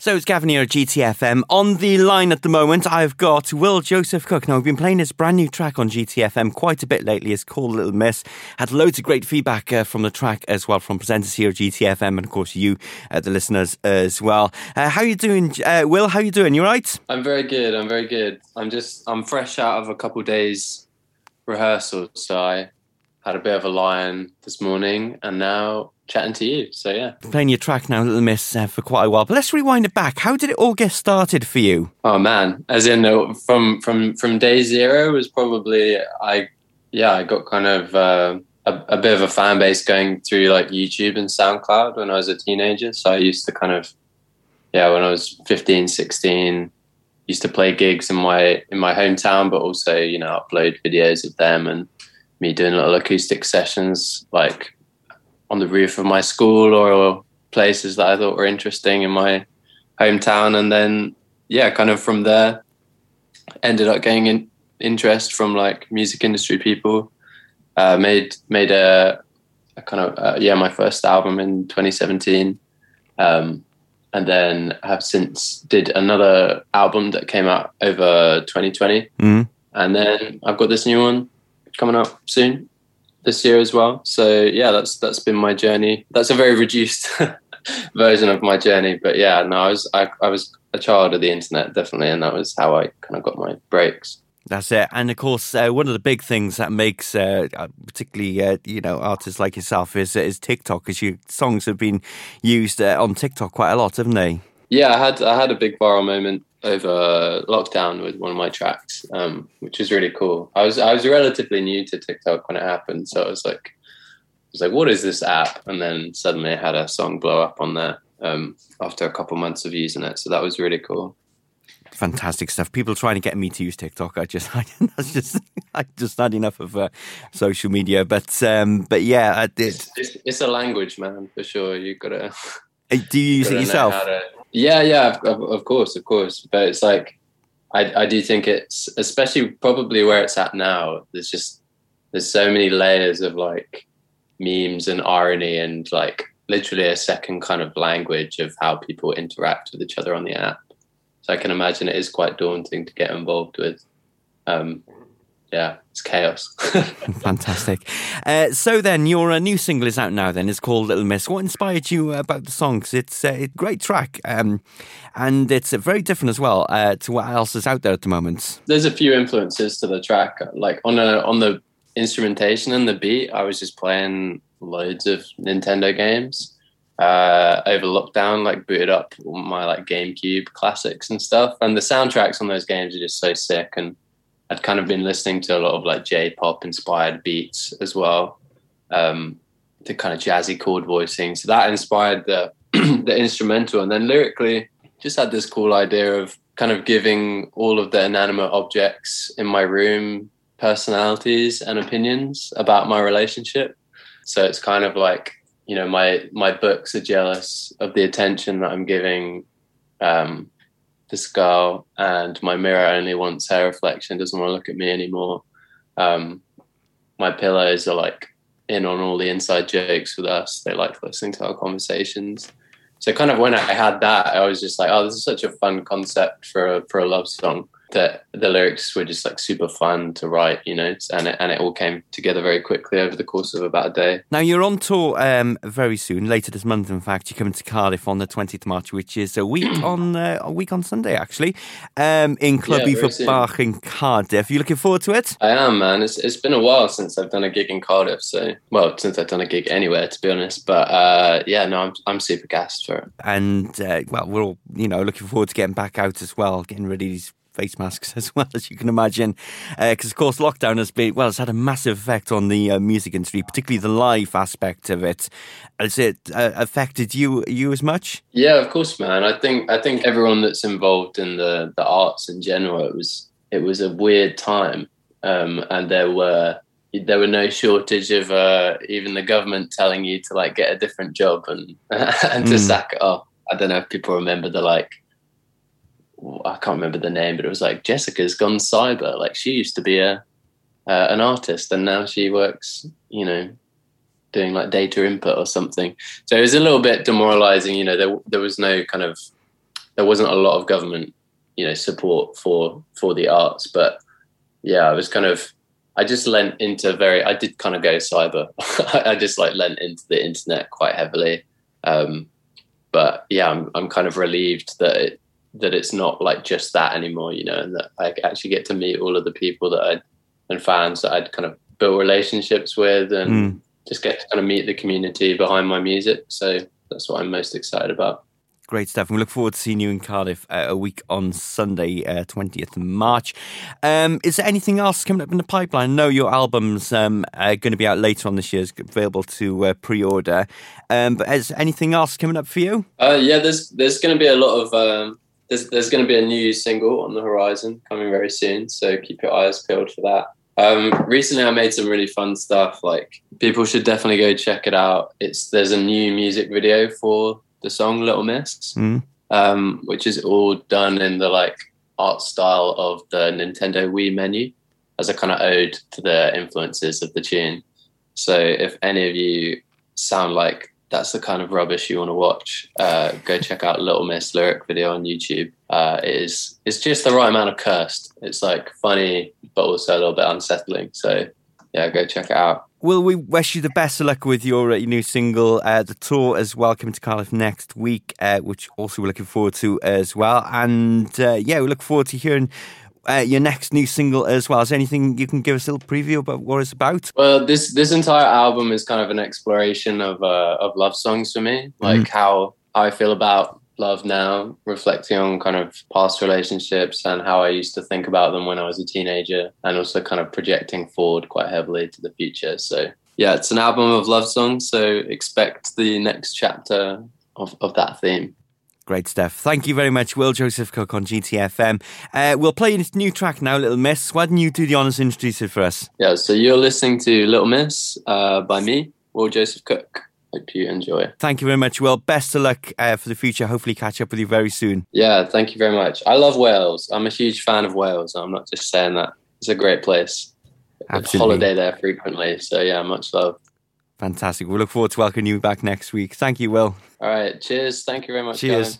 So it's Gavin here at GTFM. On the line at the moment, I've got Will Joseph Cook. Now, we've been playing his brand new track on GTFM quite a bit lately. It's called Little Miss. Had loads of great feedback uh, from the track as well from presenters here at GTFM and, of course, you, uh, the listeners, as well. Uh, how you doing, uh, Will? How you doing? You right? I'm very good. I'm very good. I'm just, I'm fresh out of a couple days rehearsal. So I had a bit of a lion this morning and now chatting to you. So yeah, playing your track now, Little Miss, uh, for quite a while. But let's rewind it back. How did it all get started for you? Oh man, as in uh, from from from day zero was probably I yeah I got kind of uh, a, a bit of a fan base going through like YouTube and SoundCloud when I was a teenager. So I used to kind of yeah when I was 15, 16 used to play gigs in my in my hometown, but also you know upload videos of them and me doing little acoustic sessions like on the roof of my school or places that I thought were interesting in my hometown. And then, yeah, kind of from there, ended up getting in, interest from like music industry people. Uh, made made a, a kind of uh, yeah my first album in 2017, um, and then have since did another album that came out over 2020, mm-hmm. and then I've got this new one coming up soon this year as well. So yeah, that's that's been my journey. That's a very reduced version of my journey, but yeah, no, I was I, I was a child of the internet definitely, and that was how I kind of got my breaks. That's it, and of course, uh, one of the big things that makes, uh, uh particularly, uh, you know, artists like yourself is is TikTok, because your songs have been used uh, on TikTok quite a lot, haven't they? Yeah, I had I had a big viral moment over lockdown with one of my tracks, um, which was really cool. I was I was relatively new to TikTok when it happened, so I was like, I was like, what is this app? And then suddenly I had a song blow up on there um, after a couple months of using it. So that was really cool. Fantastic stuff. People trying to get me to use TikTok. I just, I, that's just, I just had enough of uh, social media. But, um, but yeah, I did. It's, it's, it's a language, man, for sure. You gotta. Do you use it yourself? Yeah, yeah, of, of course, of course. But it's like I, I do think it's especially probably where it's at now. There's just there's so many layers of like memes and irony and like literally a second kind of language of how people interact with each other on the app. So I can imagine it is quite daunting to get involved with. Um, yeah, it's chaos. Fantastic. Uh, so then, your uh, new single is out now. Then it's called Little Miss. What inspired you about the song? Because it's uh, a great track, um, and it's uh, very different as well uh, to what else is out there at the moment. There's a few influences to the track. Like on a on the instrumentation and the beat, I was just playing loads of Nintendo games uh, over lockdown. Like booted up my like GameCube classics and stuff, and the soundtracks on those games are just so sick and I'd kind of been listening to a lot of like J-pop inspired beats as well, um, the kind of jazzy chord voicing. So that inspired the the instrumental, and then lyrically, just had this cool idea of kind of giving all of the inanimate objects in my room personalities and opinions about my relationship. So it's kind of like you know my my books are jealous of the attention that I'm giving um, this girl and my mirror only wants her reflection doesn't want to look at me anymore. Um, my pillows are like in on all the inside jokes with us. They like listening to our conversations. So kind of when i had that i was just like oh this is such a fun concept for a, for a love song that the lyrics were just like super fun to write, you know, and it, and it all came together very quickly over the course of about a day. Now you're on tour um, very soon, later this month. In fact, you're coming to Cardiff on the 20th March, which is a week on uh, a week on Sunday actually, um, in Clwb Ifor Bach in Cardiff. Are you looking forward to it? I am, man. It's it's been a while since I've done a gig in Cardiff, so well, since I've done a gig anywhere, to be honest. But uh, yeah, no, I'm I'm super gassed for it. And uh, well, we're all you know looking forward to getting back out as well, getting ready face masks as well, as you can imagine. Because, uh, of course, lockdown has been, well, it's had a massive effect on the uh, music industry, particularly the live aspect of it. Has it uh, affected you you as much? Yeah, of course, man. I think I think everyone that's involved in the, the arts in general, it was it was a weird time, um, and there were there were no shortage of uh, even the government telling you to like get a different job and and to mm. sack it off. I don't know if people remember the like I can't remember the name, but it was like Jessica's gone cyber. Like she used to be a uh, an artist, and now she works, you know, doing like data input or something. So it was a little bit demoralizing. You know, there there was no kind of there wasn't a lot of government, you know, support for for the arts. But yeah, I was kind of I just lent into very I did kind of go cyber. I just like lent into the internet quite heavily. Um, but yeah, I'm I'm kind of relieved that it, that it's not like just that anymore, you know, and that I actually get to meet all of the people that I and fans that I'd kind of built relationships with and mm. just get to kind of meet the community behind my music. So that's what I'm most excited about. Great stuff. And we look forward to seeing you in Cardiff uh, a week on Sunday, uh, 20th March. Um, is there anything else coming up in the pipeline? No, your album's um, uh, going to be out later on this year, it's available to uh, pre order. Um, but is anything else coming up for you? Uh, yeah, there's there's going to be a lot of. There's, there's going to be a new single on the horizon coming very soon, so keep your eyes peeled for that. Um, recently, I made some really fun stuff. Like people should definitely go check it out. It's there's a new music video for the song Little Miss, mm. um, which is all done in the like art style of the Nintendo Wii menu, as a kind of ode to the influences of the tune. So if any of you sound like that's the kind of rubbish you want to watch, uh, go check out Little Miss lyric video on YouTube. Uh, it is it's just the right amount of cursed. It's like funny, but also a little bit unsettling. So yeah, go check it out. Will we wish you the best of luck with your, uh, your new single, uh, the tour as well, coming to Cardiff next week, uh, which also we're looking forward to as well. And uh, yeah, we look forward to hearing uh, your next new single as well. Is there anything you can give us a little preview about what it's about? Well, this this entire album is kind of an exploration of uh, of love songs for me, like mm. how, how I feel about love now, reflecting on kind of past relationships and how I used to think about them when I was a teenager, and also kind of projecting forward quite heavily to the future. So yeah, it's an album of love songs. So expect the next chapter of, of that theme. Great stuff. Thank you very much, Will Joseph Cook on GTFM. Uh, we'll play this new track now, Little Miss. Why don't you do the honours and introduce it for us? Yeah, so you're listening to Little Miss uh, by me, Will Joseph Cook. Hope you enjoy. Thank you very much, Will. Best of luck uh, for the future. Hopefully, catch up with you very soon. Yeah, thank you very much. I love Wales. I'm a huge fan of Wales. I'm not just saying that. It's a great place. Absolutely. Holiday there frequently. So, yeah, much love. Fantastic. We look forward to welcoming you back next week. Thank you, Will. All right. Cheers. Thank you very much. Cheers.